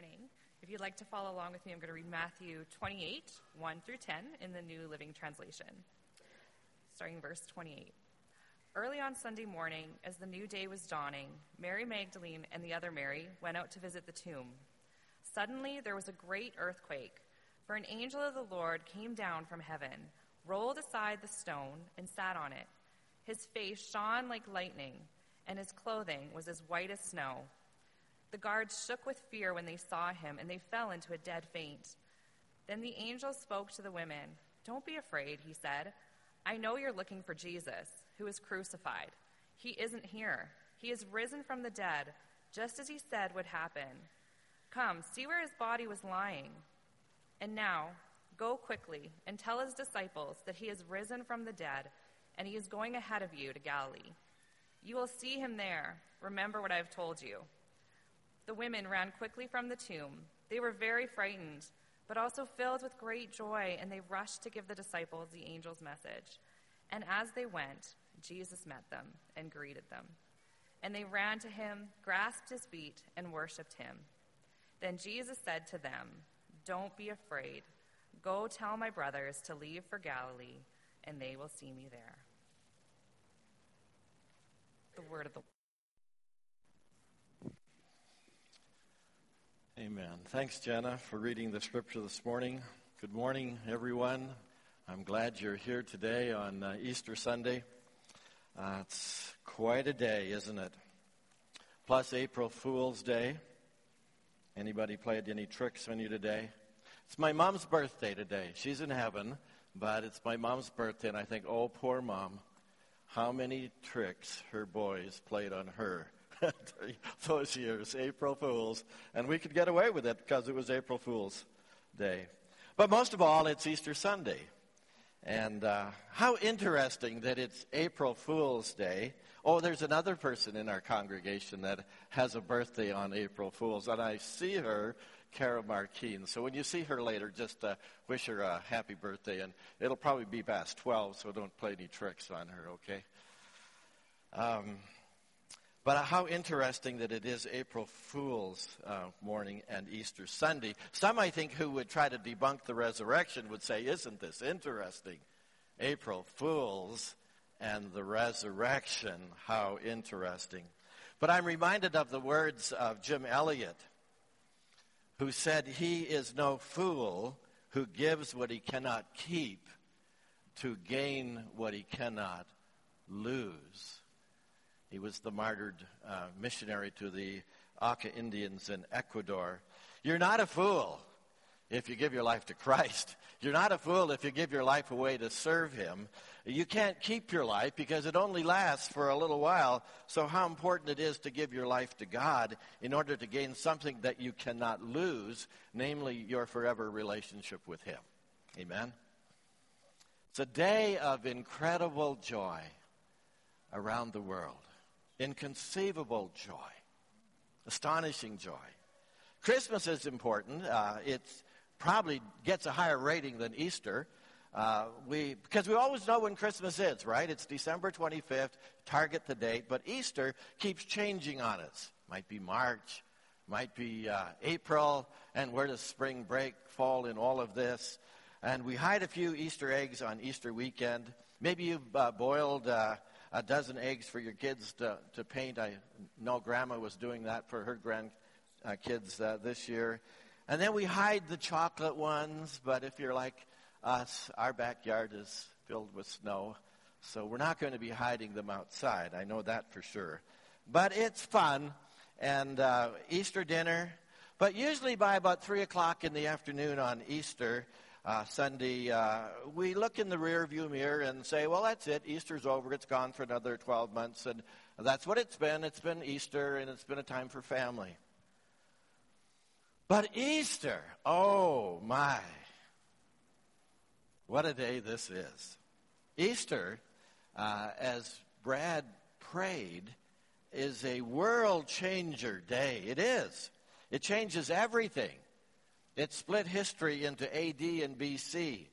morning. If you'd like to follow along with me, I'm going to read Matthew 28, 1 through 10 in the New Living Translation. Starting verse 28. Early on Sunday morning, as the new day was dawning, Mary Magdalene and the other Mary went out to visit the tomb. Suddenly there was a great earthquake, for an angel of the Lord came down from heaven, rolled aside the stone, and sat on it. His face shone like lightning, and his clothing was as white as snow. The guards shook with fear when they saw him, and they fell into a dead faint. Then the angel spoke to the women. Don't be afraid, he said. I know you're looking for Jesus, who was crucified. He isn't here. He is risen from the dead, just as he said would happen. Come, see where his body was lying. And now, go quickly and tell his disciples that he is risen from the dead, and he is going ahead of you to Galilee. You will see him there. Remember what I have told you. The women ran quickly from the tomb. They were very frightened, but also filled with great joy, and they rushed to give the disciples the angel's message. And as they went, Jesus met them and greeted them. And they ran to him, grasped his feet, and worshiped him. Then Jesus said to them, Don't be afraid. Go tell my brothers to leave for Galilee, and they will see me there. The word of the Amen. Thanks, Jenna, for reading the scripture this morning. Good morning, everyone. I'm glad you're here today on uh, Easter Sunday. Uh, it's quite a day, isn't it? Plus April Fool's Day. Anybody played any tricks on you today? It's my mom's birthday today. She's in heaven, but it's my mom's birthday, and I think, oh, poor mom, how many tricks her boys played on her those years, April Fools. And we could get away with it because it was April Fool's Day. But most of all, it's Easter Sunday. And uh, how interesting that it's April Fool's Day. Oh, there's another person in our congregation that has a birthday on April Fool's, and I see her, Cara Marquine. So when you see her later, just uh, wish her a happy birthday, and it'll probably be past 12, so don't play any tricks on her, okay? Um, but how interesting that it is April Fool's uh, morning and Easter Sunday. Some, I think, who would try to debunk the resurrection would say, Isn't this interesting? April Fool's and the resurrection. How interesting. But I'm reminded of the words of Jim Elliot, who said, He is no fool who gives what he cannot keep to gain what he cannot lose. He was the martyred uh, missionary to the Auca Indians in Ecuador. You're not a fool if you give your life to Christ. You're not a fool if you give your life away to serve Him. You can't keep your life because it only lasts for a little while. So, how important it is to give your life to God in order to gain something that you cannot lose, namely your forever relationship with Him. Amen. It's a day of incredible joy around the world inconceivable joy, astonishing joy. Christmas is important. Uh, it probably gets a higher rating than Easter. Uh, we because we always know when Christmas is, right? It's December 25th. Target the date, but Easter keeps changing on us. Might be March, might be uh, April, and where does spring break fall in all of this? And we hide a few Easter eggs on Easter weekend. Maybe you've uh, boiled uh, a dozen eggs for your kids to, to paint. I know Grandma was doing that for her grandkids uh, this year. And then we hide the chocolate ones, but if you're like us, our backyard is filled with snow. So we're not going to be hiding them outside. I know that for sure. But it's fun. And uh, Easter dinner. But usually by about 3 o'clock in the afternoon on Easter, uh, Sunday, uh, we look in the rearview mirror and say, well, that's it. Easter's over. It's gone for another 12 months. And that's what it's been. It's been Easter, and it's been a time for family. But Easter, oh my. What a day this is. Easter, uh, as Brad prayed, is a world changer day. It is. It changes everything. It split history into AD and BC.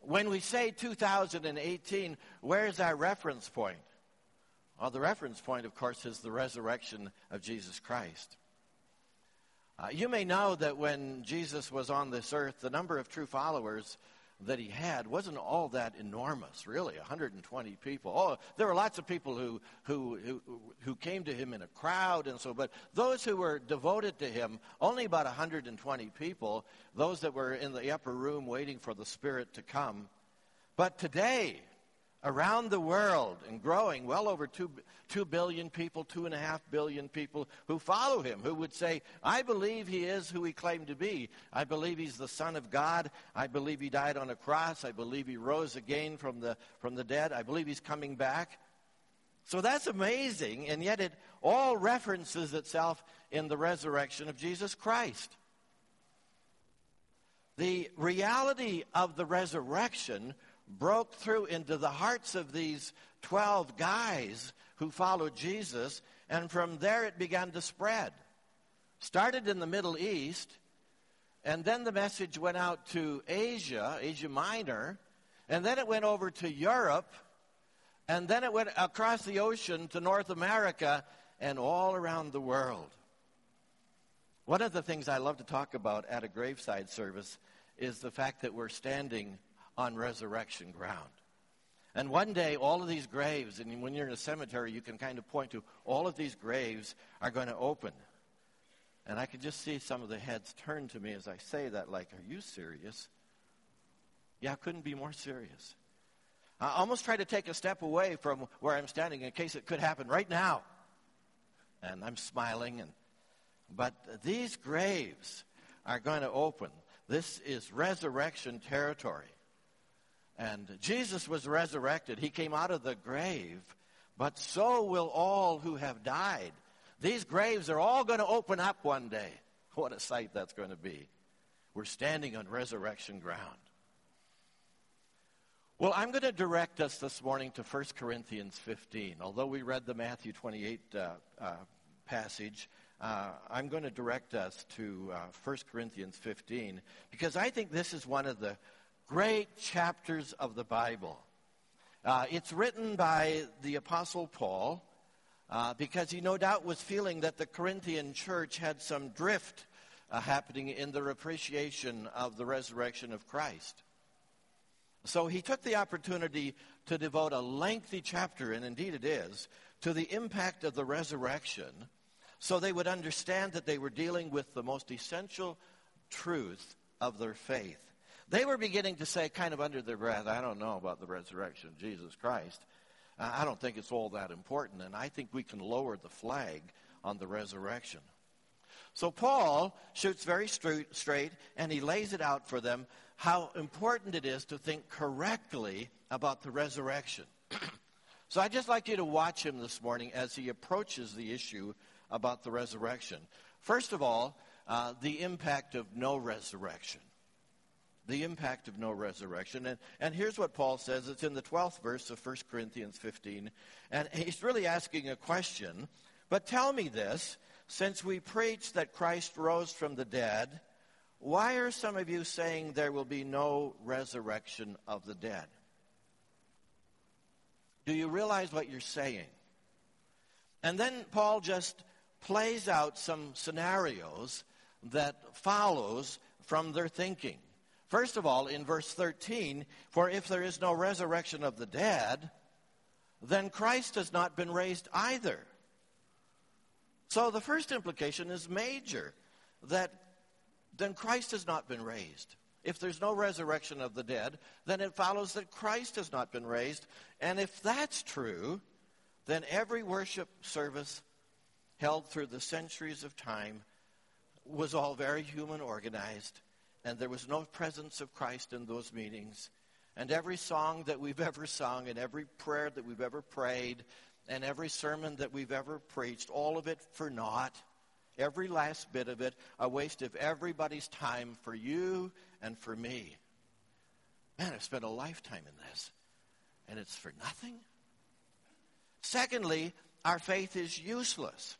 When we say 2018, where's our reference point? Well, the reference point, of course, is the resurrection of Jesus Christ. Uh, you may know that when Jesus was on this earth, the number of true followers that he had wasn't all that enormous, really, 120 people. Oh, there were lots of people who, who, who, who came to him in a crowd and so, but those who were devoted to him, only about 120 people, those that were in the upper room waiting for the Spirit to come. But today, around the world and growing, well over 2, 2 billion people, 2.5 billion people who follow him, who would say, I believe he is who he claimed to be. I believe he's the Son of God. I believe he died on a cross. I believe he rose again from the, from the dead. I believe he's coming back. So that's amazing, and yet it all references itself in the resurrection of Jesus Christ. The reality of the resurrection broke through into the hearts of these 12 guys who followed Jesus, and from there it began to spread. Started in the Middle East, and then the message went out to Asia, Asia Minor, and then it went over to Europe, and then it went across the ocean to North America and all around the world. One of the things I love to talk about at a graveside service is the fact that we're standing on resurrection ground. And one day, all of these graves, and when you're in a cemetery, you can kind of point to all of these graves are going to open. And I can just see some of the heads turn to me as I say that, like, Are you serious? Yeah, I couldn't be more serious. I almost try to take a step away from where I'm standing in case it could happen right now. And I'm smiling, and but these graves are going to open. This is resurrection territory. And Jesus was resurrected. He came out of the grave, but so will all who have died. These graves are all going to open up one day. What a sight that's going to be. We're standing on resurrection ground. Well, I'm going to direct us this morning to 1 Corinthians 15. Although we read the Matthew 28 uh, uh, passage, uh, I'm going to direct us to 1 uh, Corinthians 15 because I think this is one of the great chapters of the Bible. Uh, it's written by the Apostle Paul uh, because he no doubt was feeling that the Corinthian church had some drift uh, happening in their appreciation of the resurrection of Christ. So he took the opportunity to devote a lengthy chapter, and indeed it is, to the impact of the resurrection so they would understand that they were dealing with the most essential truth of their faith. They were beginning to say, kind of under their breath, I don't know about the resurrection of Jesus Christ. I don't think it's all that important, and I think we can lower the flag on the resurrection. So Paul shoots very straight, and he lays it out for them how important it is to think correctly about the resurrection. so I'd just like you to watch him this morning as he approaches the issue about the resurrection. First of all, uh, the impact of no resurrection the impact of no resurrection. And, and here's what Paul says. It's in the 12th verse of 1 Corinthians 15. And he's really asking a question. But tell me this since we preach that Christ rose from the dead, why are some of you saying there will be no resurrection of the dead? Do you realize what you're saying? And then Paul just plays out some scenarios that follows from their thinking. First of all, in verse 13, for if there is no resurrection of the dead, then Christ has not been raised either. So the first implication is major that then Christ has not been raised. If there's no resurrection of the dead, then it follows that Christ has not been raised. And if that's true, then every worship service held through the centuries of time was all very human organized and there was no presence of Christ in those meetings. And every song that we've ever sung, and every prayer that we've ever prayed, and every sermon that we've ever preached, all of it for naught. Every last bit of it, a waste of everybody's time for you and for me. Man, I've spent a lifetime in this, and it's for nothing. Secondly, our faith is useless.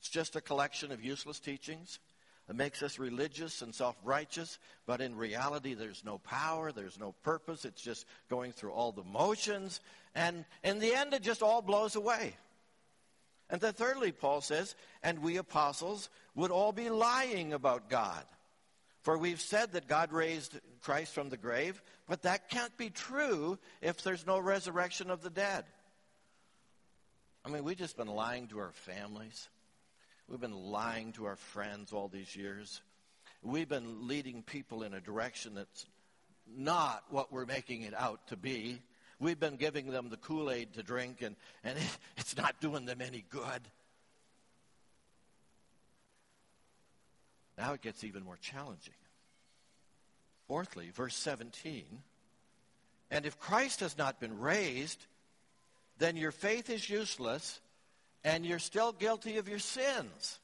It's just a collection of useless teachings. It makes us religious and self righteous, but in reality, there's no power, there's no purpose. It's just going through all the motions. And in the end, it just all blows away. And then thirdly, Paul says, and we apostles would all be lying about God. For we've said that God raised Christ from the grave, but that can't be true if there's no resurrection of the dead. I mean, we've just been lying to our families. We've been lying to our friends all these years. We've been leading people in a direction that's not what we're making it out to be. We've been giving them the Kool Aid to drink, and, and it's not doing them any good. Now it gets even more challenging. Fourthly, verse 17 And if Christ has not been raised, then your faith is useless and you're still guilty of your sins.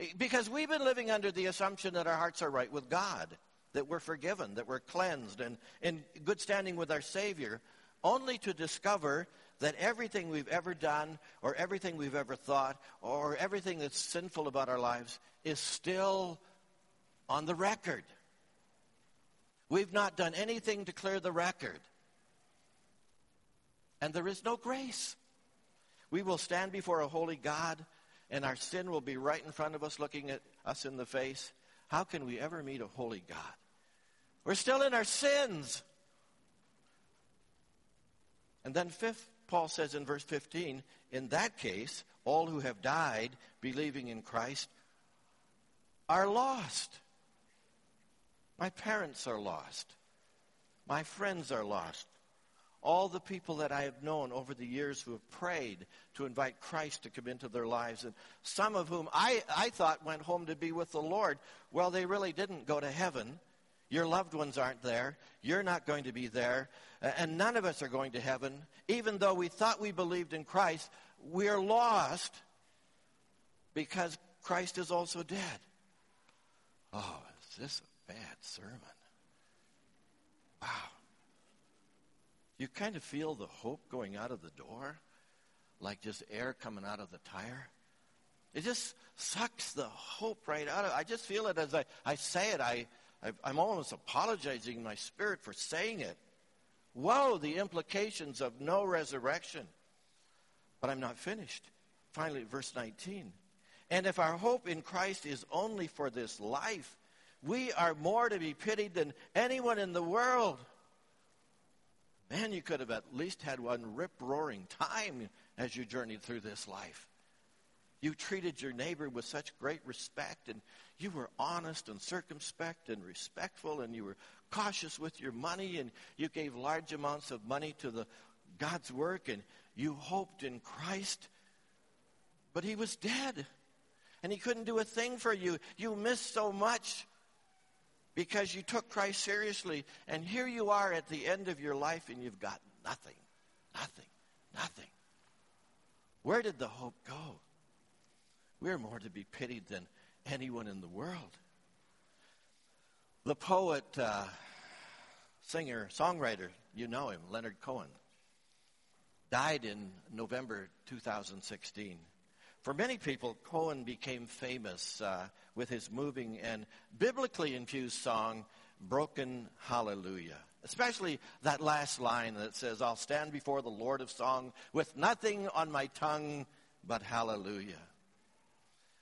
Eh, because we've been living under the assumption that our hearts are right with God, that we're forgiven, that we're cleansed, and in good standing with our Savior, only to discover that everything we've ever done, or everything we've ever thought, or everything that's sinful about our lives is still on the record. We've not done anything to clear the record. And there is no grace. We will stand before a holy God, and our sin will be right in front of us, looking at us in the face. How can we ever meet a holy God? We're still in our sins. And then, fifth, Paul says in verse 15, in that case, all who have died believing in Christ are lost. My parents are lost. My friends are lost all the people that I have known over the years who have prayed to invite Christ to come into their lives, and some of whom I, I thought went home to be with the Lord. Well, they really didn't go to heaven. Your loved ones aren't there. You're not going to be there. And none of us are going to heaven. Even though we thought we believed in Christ, we're lost because Christ is also dead. Oh, is this a bad sermon? Wow you kind of feel the hope going out of the door, like just air coming out of the tire. It just sucks the hope right out of. I just feel it as I, I say it. I, I, I'm almost apologizing in my spirit for saying it. Whoa, the implications of no resurrection. But I'm not finished. Finally, verse 19. And if our hope in Christ is only for this life, we are more to be pitied than anyone in the world. Man, you could have at least had one rip roaring time as you journeyed through this life. You treated your neighbor with such great respect, and you were honest and circumspect and respectful, and you were cautious with your money, and you gave large amounts of money to the God's work, and you hoped in Christ. But he was dead, and he couldn't do a thing for you. You missed so much because you took Christ seriously. And here you are at the end of your life and you've got nothing, nothing, nothing. Where did the hope go? We're more to be pitied than anyone in the world. The poet, uh, singer, songwriter, you know him, Leonard Cohen, died in November 2016. For many people, Cohen became famous uh, with his moving and biblically infused song, Broken Hallelujah. Especially that last line that says, I'll stand before the Lord of song with nothing on my tongue but hallelujah.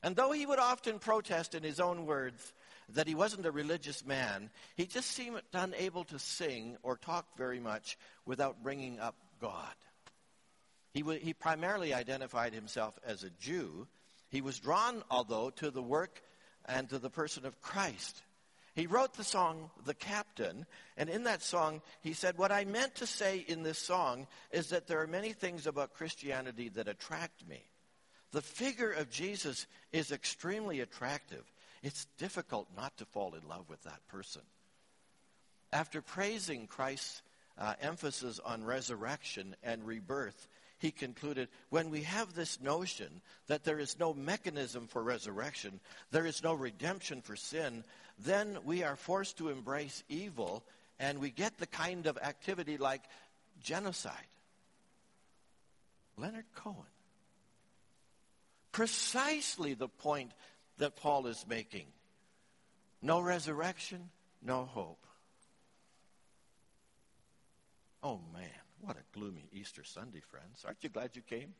And though he would often protest in his own words that he wasn't a religious man, he just seemed unable to sing or talk very much without bringing up God. He, w- he primarily identified himself as a Jew. He was drawn, although, to the work and to the person of Christ. He wrote the song, The Captain, and in that song, he said, What I meant to say in this song is that there are many things about Christianity that attract me. The figure of Jesus is extremely attractive. It's difficult not to fall in love with that person. After praising Christ's uh, emphasis on resurrection and rebirth, he concluded, when we have this notion that there is no mechanism for resurrection, there is no redemption for sin, then we are forced to embrace evil and we get the kind of activity like genocide. Leonard Cohen. Precisely the point that Paul is making. No resurrection, no hope. Oh man. What a gloomy Easter Sunday, friends. Aren't you glad you came?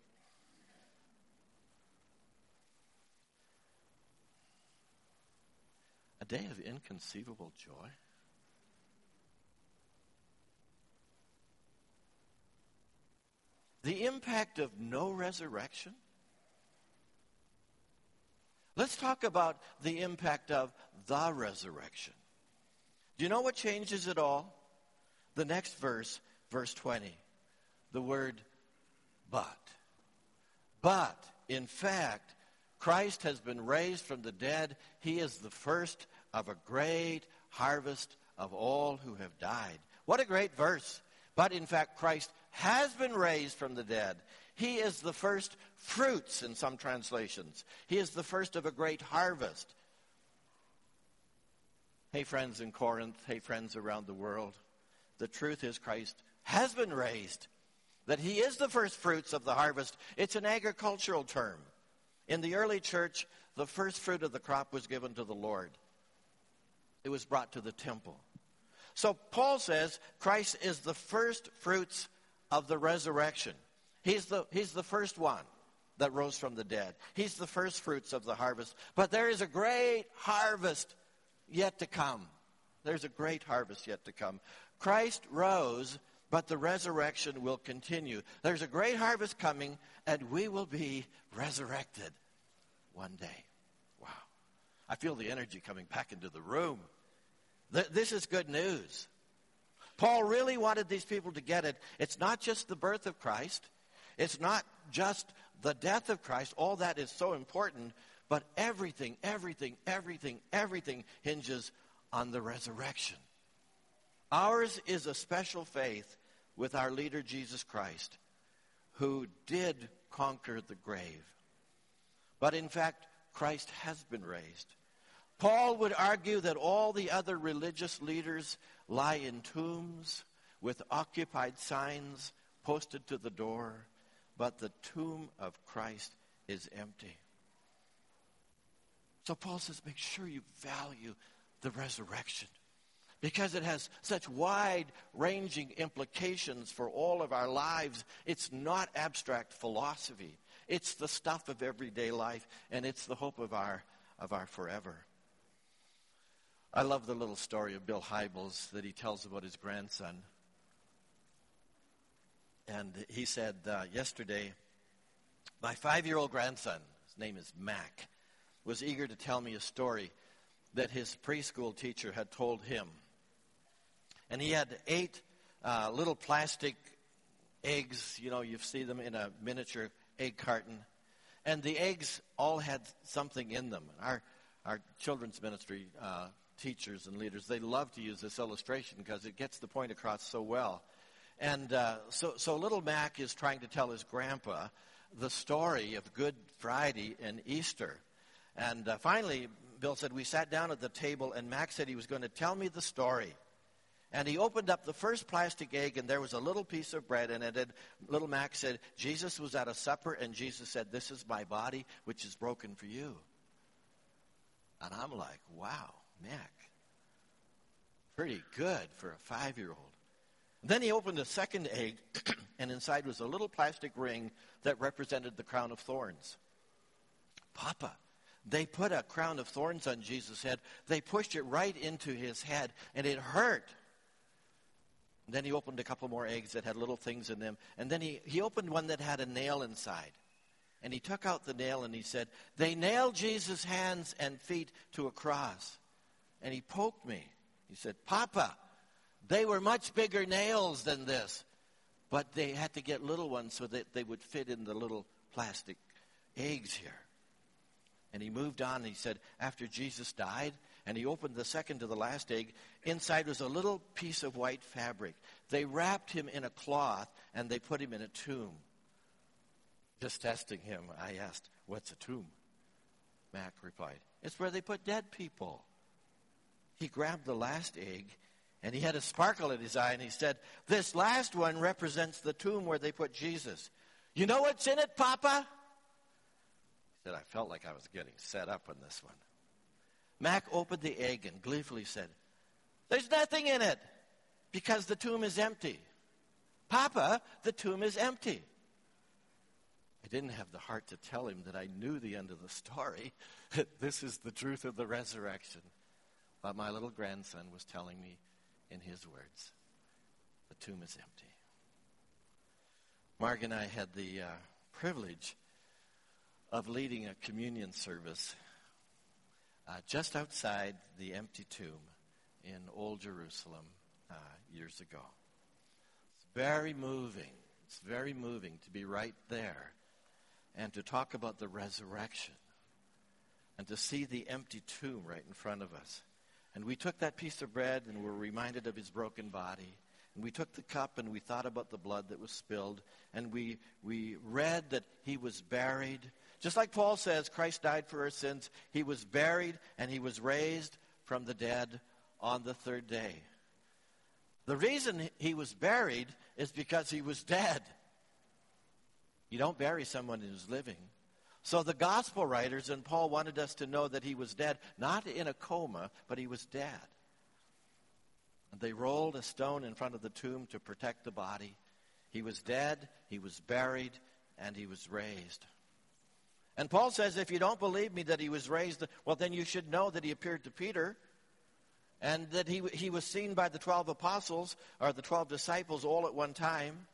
A day of inconceivable joy. The impact of no resurrection. Let's talk about the impact of the resurrection. Do you know what changes it all? The next verse verse 20. The word but. But, in fact, Christ has been raised from the dead. He is the first of a great harvest of all who have died. What a great verse. But in fact, Christ has been raised from the dead. He is the first fruits in some translations. He is the first of a great harvest. Hey, friends in Corinth. Hey, friends around the world. The truth is, Christ has been raised. That he is the first fruits of the harvest. It's an agricultural term. In the early church, the first fruit of the crop was given to the Lord, it was brought to the temple. So Paul says Christ is the first fruits of the resurrection. He's the, he's the first one that rose from the dead. He's the first fruits of the harvest. But there is a great harvest yet to come. There's a great harvest yet to come. Christ rose, but the resurrection will continue. There's a great harvest coming, and we will be resurrected one day. Wow. I feel the energy coming back into the room. This is good news. Paul really wanted these people to get it. It's not just the birth of Christ, it's not just the death of Christ. All that is so important, but everything, everything, everything, everything hinges on the resurrection. Ours is a special faith with our leader Jesus Christ, who did conquer the grave. But in fact, Christ has been raised. Paul would argue that all the other religious leaders lie in tombs with occupied signs posted to the door, but the tomb of Christ is empty. So Paul says, make sure you value the resurrection because it has such wide ranging implications for all of our lives. It's not abstract philosophy, it's the stuff of everyday life, and it's the hope of our, of our forever. I love the little story of Bill Hybels that he tells about his grandson. And he said uh, yesterday, my five year old grandson, his name is Mac, was eager to tell me a story that his preschool teacher had told him. And he had eight uh, little plastic eggs, you know, you see them in a miniature egg carton. And the eggs all had something in them. Our, our children's ministry uh, teachers and leaders, they love to use this illustration because it gets the point across so well. And uh, so, so little Mac is trying to tell his grandpa the story of Good Friday and Easter. And uh, finally, Bill said, We sat down at the table, and Mac said he was going to tell me the story. And he opened up the first plastic egg, and there was a little piece of bread in it. And little Mac said, Jesus was at a supper, and Jesus said, This is my body, which is broken for you. And I'm like, wow. Mac. Pretty good for a five year old. Then he opened a second egg, and inside was a little plastic ring that represented the crown of thorns. Papa, they put a crown of thorns on Jesus' head. They pushed it right into his head, and it hurt. Then he opened a couple more eggs that had little things in them. And then he, he opened one that had a nail inside. And he took out the nail and he said, They nailed Jesus' hands and feet to a cross and he poked me. He said, Papa, they were much bigger nails than this. But they had to get little ones so that they would fit in the little plastic eggs here. And he moved on and he said, after Jesus died, and he opened the second to the last egg, inside was a little piece of white fabric. They wrapped him in a cloth and they put him in a tomb. Just testing him, I asked, What's a tomb? Mac replied, It's where they put dead people he grabbed the last egg and he had a sparkle in his eye and he said, This last one represents the tomb where they put Jesus. You know what's in it, Papa? He said, I felt like I was getting set up on this one. Mac opened the egg and gleefully said, There's nothing in it because the tomb is empty. Papa, the tomb is empty. I didn't have the heart to tell him that I knew the end of the story. That this is the truth of the resurrection. But my little grandson was telling me in his words, the tomb is empty. Mark and I had the uh, privilege of leading a communion service uh, just outside the empty tomb in Old Jerusalem uh, years ago. It's very moving. It's very moving to be right there and to talk about the resurrection and to see the empty tomb right in front of us. And we took that piece of bread and were reminded of his broken body. And we took the cup and we thought about the blood that was spilled. And we, we read that he was buried. Just like Paul says, Christ died for our sins. He was buried and he was raised from the dead on the third day. The reason he was buried is because he was dead. You don't bury someone who's living. So the gospel writers and Paul wanted us to know that he was dead, not in a coma, but he was dead. They rolled a stone in front of the tomb to protect the body. He was dead, he was buried, and he was raised. And Paul says, if you don't believe me that he was raised, well, then you should know that he appeared to Peter and that he, he was seen by the 12 apostles or the 12 disciples all at one time.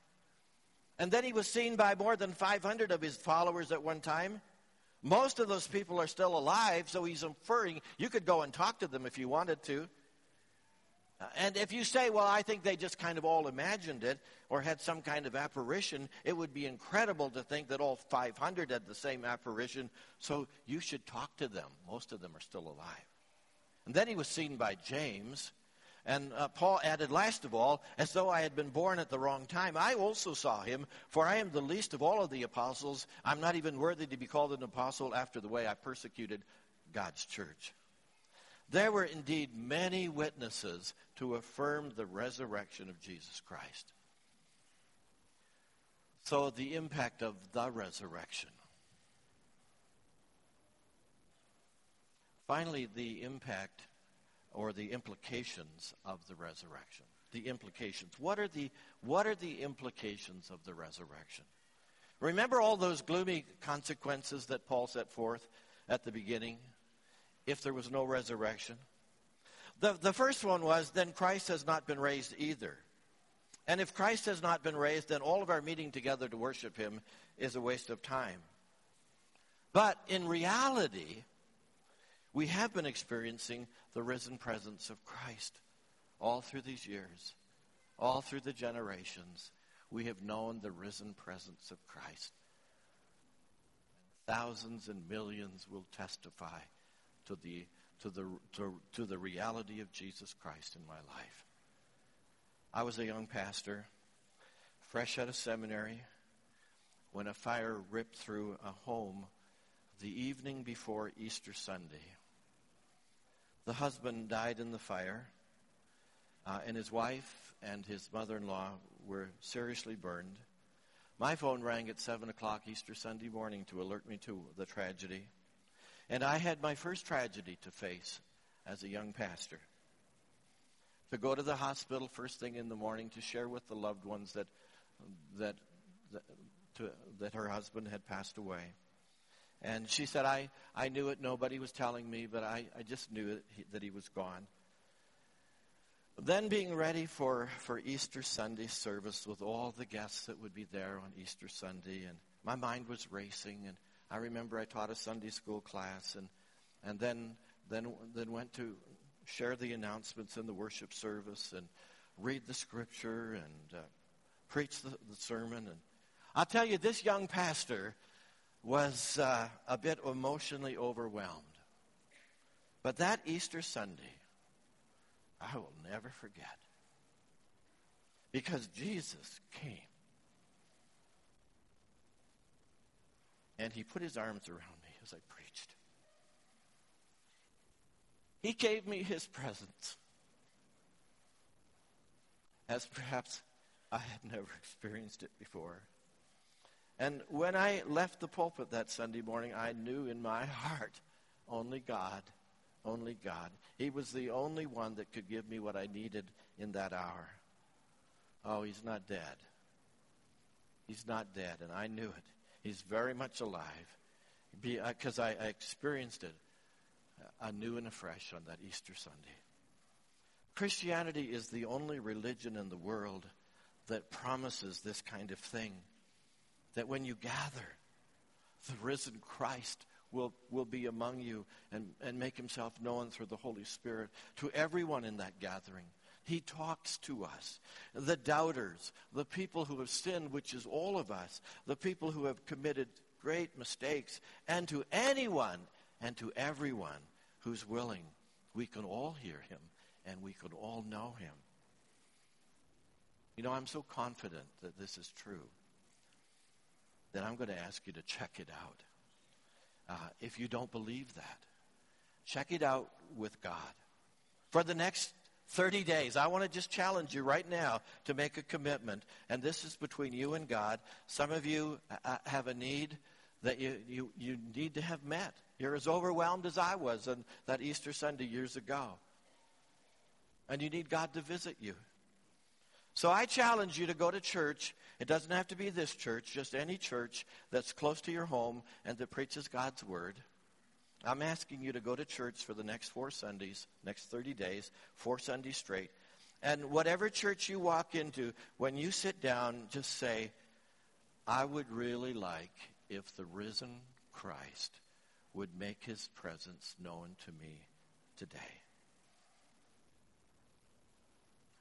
And then he was seen by more than 500 of his followers at one time. Most of those people are still alive, so he's inferring you could go and talk to them if you wanted to. Uh, and if you say, well, I think they just kind of all imagined it or had some kind of apparition, it would be incredible to think that all 500 had the same apparition, so you should talk to them. Most of them are still alive. And then he was seen by James. And uh, Paul added, last of all, as though I had been born at the wrong time, I also saw him, for I am the least of all of the apostles. I'm not even worthy to be called an apostle after the way I persecuted God's church. There were indeed many witnesses to affirm the resurrection of Jesus Christ. So, the impact of the resurrection. Finally, the impact or the implications of the resurrection. The implications. What are the, what are the implications of the resurrection? Remember all those gloomy consequences that Paul set forth at the beginning? If there was no resurrection? The, the first one was then Christ has not been raised either. And if Christ has not been raised, then all of our meeting together to worship him is a waste of time. But in reality, we have been experiencing the risen presence of Christ all through these years, all through the generations. We have known the risen presence of Christ. Thousands and millions will testify to the, to the, to, to the reality of Jesus Christ in my life. I was a young pastor, fresh out of seminary, when a fire ripped through a home the evening before Easter Sunday. The husband died in the fire, uh, and his wife and his mother in law were seriously burned. My phone rang at 7 o'clock Easter Sunday morning to alert me to the tragedy. And I had my first tragedy to face as a young pastor. To go to the hospital first thing in the morning to share with the loved ones that, that, that, to, that her husband had passed away. And she said, I, I knew it. Nobody was telling me, but I, I just knew that he, that he was gone. Then being ready for, for Easter Sunday service with all the guests that would be there on Easter Sunday, and my mind was racing, and I remember I taught a Sunday school class and, and then, then, then went to share the announcements in the worship service and read the scripture and uh, preach the, the, sermon. And I'll tell you, this young pastor was uh, a bit emotionally overwhelmed. But that Easter Sunday, I will never forget. Because Jesus came. And he put his arms around me as I preached. He gave me his presence as perhaps I had never experienced it before. And when I left the pulpit that Sunday morning, I knew in my heart only God, only God. He was the only one that could give me what I needed in that hour. Oh, he's not dead. He's not dead, and I knew it. He's very much alive because uh, I, I, experienced it anew and afresh on that Easter Sunday. Christianity is the only religion in the world that promises this kind of thing that when you gather, the risen Christ will, will be among you and, and make himself known through the Holy Spirit to everyone in that gathering. He talks to us. The doubters, the people who have sinned, which is all of us, the people who have committed great mistakes, and to anyone and to everyone who's willing, we can all hear him and we can all know him. You know, I'm so confident that this is true that I'm going to ask you to check it out. Uh, if you don't believe that, check it out with God. For the next 30 days. I want to just challenge you right now to make a commitment. And this is between you and God. Some of you uh, uh, have a need that you, you, you need to have met. You're as overwhelmed as I was on that Easter Sunday years ago. And you need God to visit you. So I challenge you to go to church. It doesn't have to be this church, just any church that's close to your home and that preaches God's word. I'm asking you to go to church for the next four Sundays, next 30 days, four Sundays straight. And whatever church you walk into, when you sit down, just say, I would really like if the risen Christ would make his presence known to me today.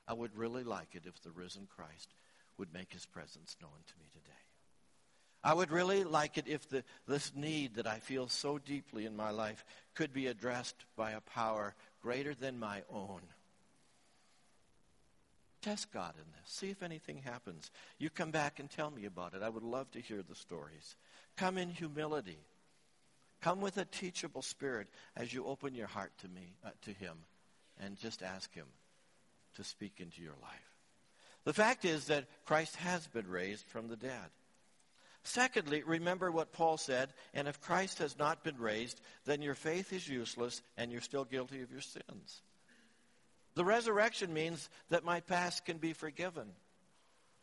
I would really like it if the risen Christ would make his presence known to me today. I would really like it if the, this need that I feel so deeply in my life could be addressed by a power greater than my own. Test God in this. See if anything happens. You come back and tell me about it. I would love to hear the stories. Come in humility. Come with a teachable spirit as you open your heart to me, uh, to Him, and just ask Him to speak into your life. The fact is that Christ has been raised from the dead. Secondly, remember what Paul said, and if Christ has not been raised, then your faith is useless and you're still guilty of your sins. The resurrection means that my past can be forgiven.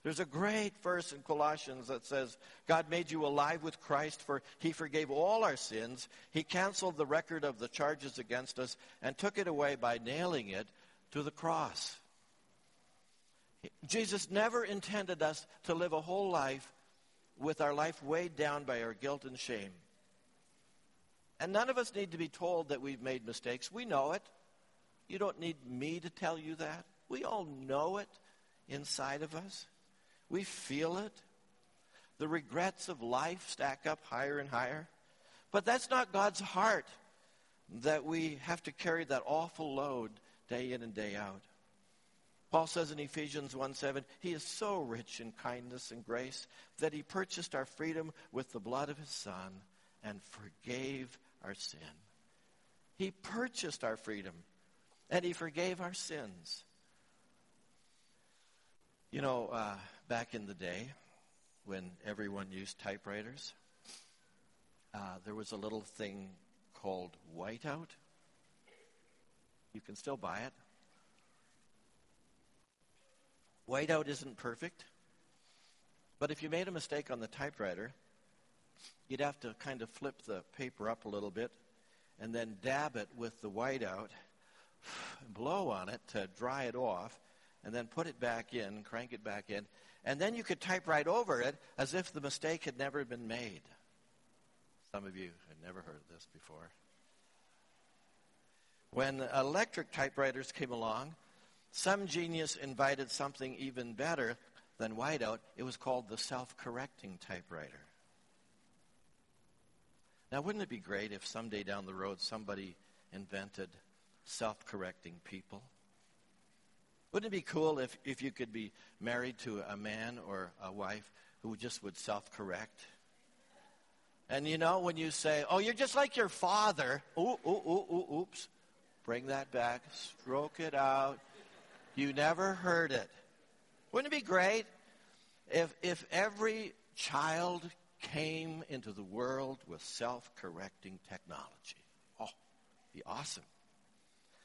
There's a great verse in Colossians that says, God made you alive with Christ, for he forgave all our sins. He canceled the record of the charges against us and took it away by nailing it to the cross. Jesus never intended us to live a whole life with our life weighed down by our guilt and shame. And none of us need to be told that we've made mistakes. We know it. You don't need me to tell you that. We all know it inside of us. We feel it. The regrets of life stack up higher and higher. But that's not God's heart that we have to carry that awful load day in and day out. Paul says in Ephesians 1 7, He is so rich in kindness and grace that He purchased our freedom with the blood of His Son and forgave our sin. He purchased our freedom and He forgave our sins. You know, uh, back in the day when everyone used typewriters, uh, there was a little thing called whiteout. You can still buy it. Whiteout isn't perfect, but if you made a mistake on the typewriter, you'd have to kind of flip the paper up a little bit and then dab it with the whiteout, blow on it to dry it off, and then put it back in, crank it back in, and then you could type right over it as if the mistake had never been made. Some of you had never heard of this before. When electric typewriters came along, some genius invited something even better than whiteout. It was called the self-correcting typewriter. Now, wouldn't it be great if someday down the road somebody invented self-correcting people? Wouldn't it be cool if, if you could be married to a man or a wife who just would self-correct? And you know, when you say, oh, you're just like your father, ooh, ooh, ooh, ooh, oops, bring that back, stroke it out, you never heard it. Wouldn't it be great if, if every child came into the world with self-correcting technology? Oh, be awesome.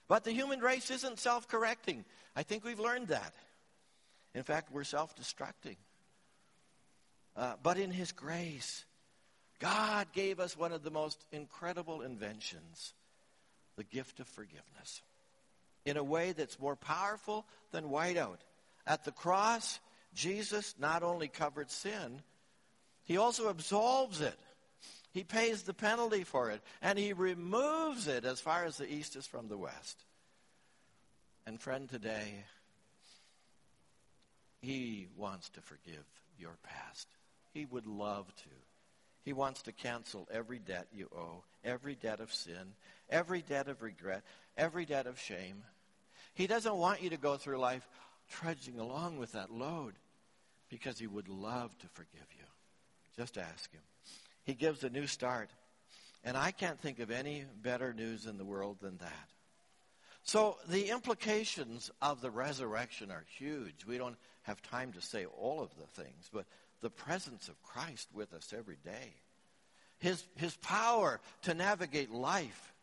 But the human race isn't self-correcting. I think we've learned that. In fact, we're self-destructing. Uh, but in His grace, God gave us one of the most incredible inventions the gift of forgiveness in a way that's more powerful than whiteout. At the cross, Jesus not only covered sin, he also absolves it. He pays the penalty for it, and he removes it as far as the east is from the west. And friend, today, he wants to forgive your past. He would love to. He wants to cancel every debt you owe, every debt of sin, every debt of regret, every debt of shame. He doesn't want you to go through life trudging along with that load because he would love to forgive you. Just ask him. He gives a new start. And I can't think of any better news in the world than that. So the implications of the resurrection are huge. We don't have time to say all of the things, but the presence of Christ with us every day, his, his power to navigate life,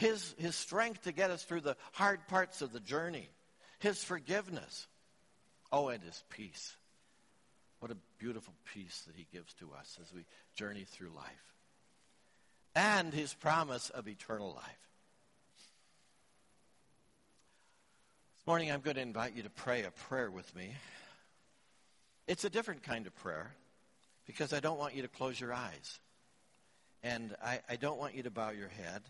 his, his strength to get us through the hard parts of the journey, his forgiveness, oh, and his peace. What a beautiful peace that he gives to us as we journey through life. And his promise of eternal life. This morning I'm going to invite you to pray a prayer with me. It's a different kind of prayer because I don't want you to close your eyes. And I, I don't want you to bow your head.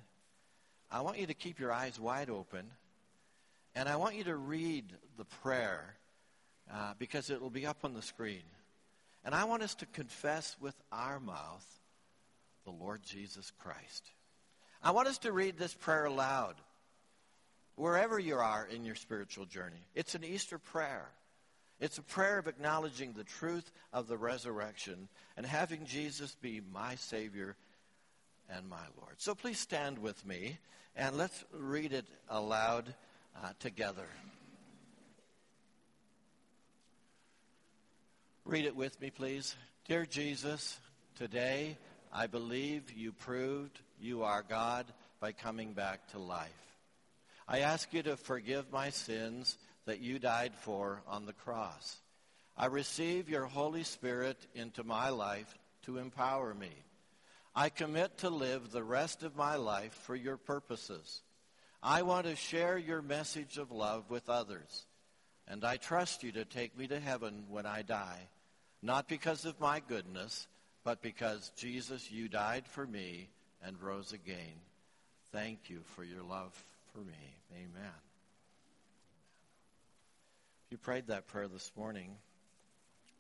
I want you to keep your eyes wide open. And I want you to read the prayer uh, because it will be up on the screen. And I want us to confess with our mouth the Lord Jesus Christ. I want us to read this prayer aloud wherever you are in your spiritual journey. It's an Easter prayer. It's a prayer of acknowledging the truth of the resurrection and having Jesus be my Savior and my Lord. So please stand with me and let's read it aloud uh, together. Read it with me, please. Dear Jesus, today I believe you proved you are God by coming back to life. I ask you to forgive my sins that you died for on the cross. I receive your Holy Spirit into my life to empower me. I commit to live the rest of my life for your purposes. I want to share your message of love with others. And I trust you to take me to heaven when I die not because of my goodness, but because Jesus, you died for me and rose again. Thank you for your love for me. Amen. You prayed that prayer this morning,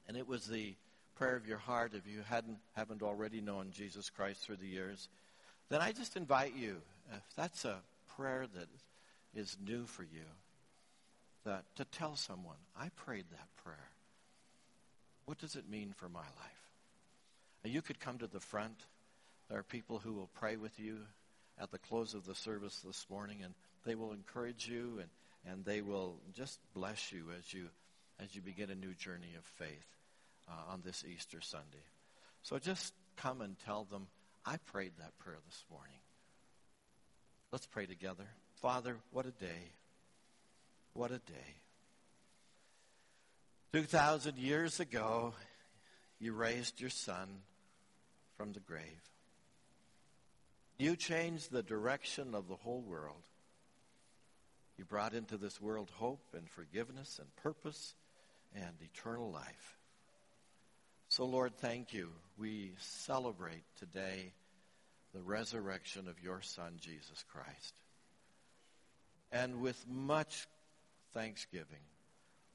and it was the prayer of your heart if you hadn't haven't already known Jesus Christ through the years, then I just invite you, if that's a prayer that is new for you, that to tell someone, I prayed that prayer. What does it mean for my life? And you could come to the front. There are people who will pray with you at the close of the service this morning, and they will encourage you and, and they will just bless you as you as you begin a new journey of faith uh, on this Easter Sunday. So just come and tell them, I prayed that prayer this morning. Let's pray together. Father, what a day. What a day. 2,000 years ago, you raised your son from the grave. You changed the direction of the whole world. You brought into this world hope and forgiveness and purpose and eternal life. So, Lord, thank you. We celebrate today the resurrection of your Son, Jesus Christ. And with much thanksgiving,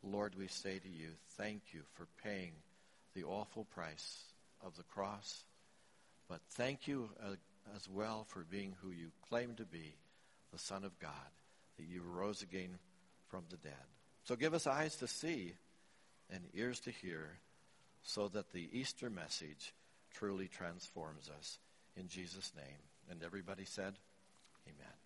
Lord, we say to you, thank you for paying the awful price of the cross. But thank you uh, as well for being who you claim to be, the Son of God, that you rose again from the dead. So give us eyes to see and ears to hear so that the Easter message truly transforms us. In Jesus' name. And everybody said, Amen.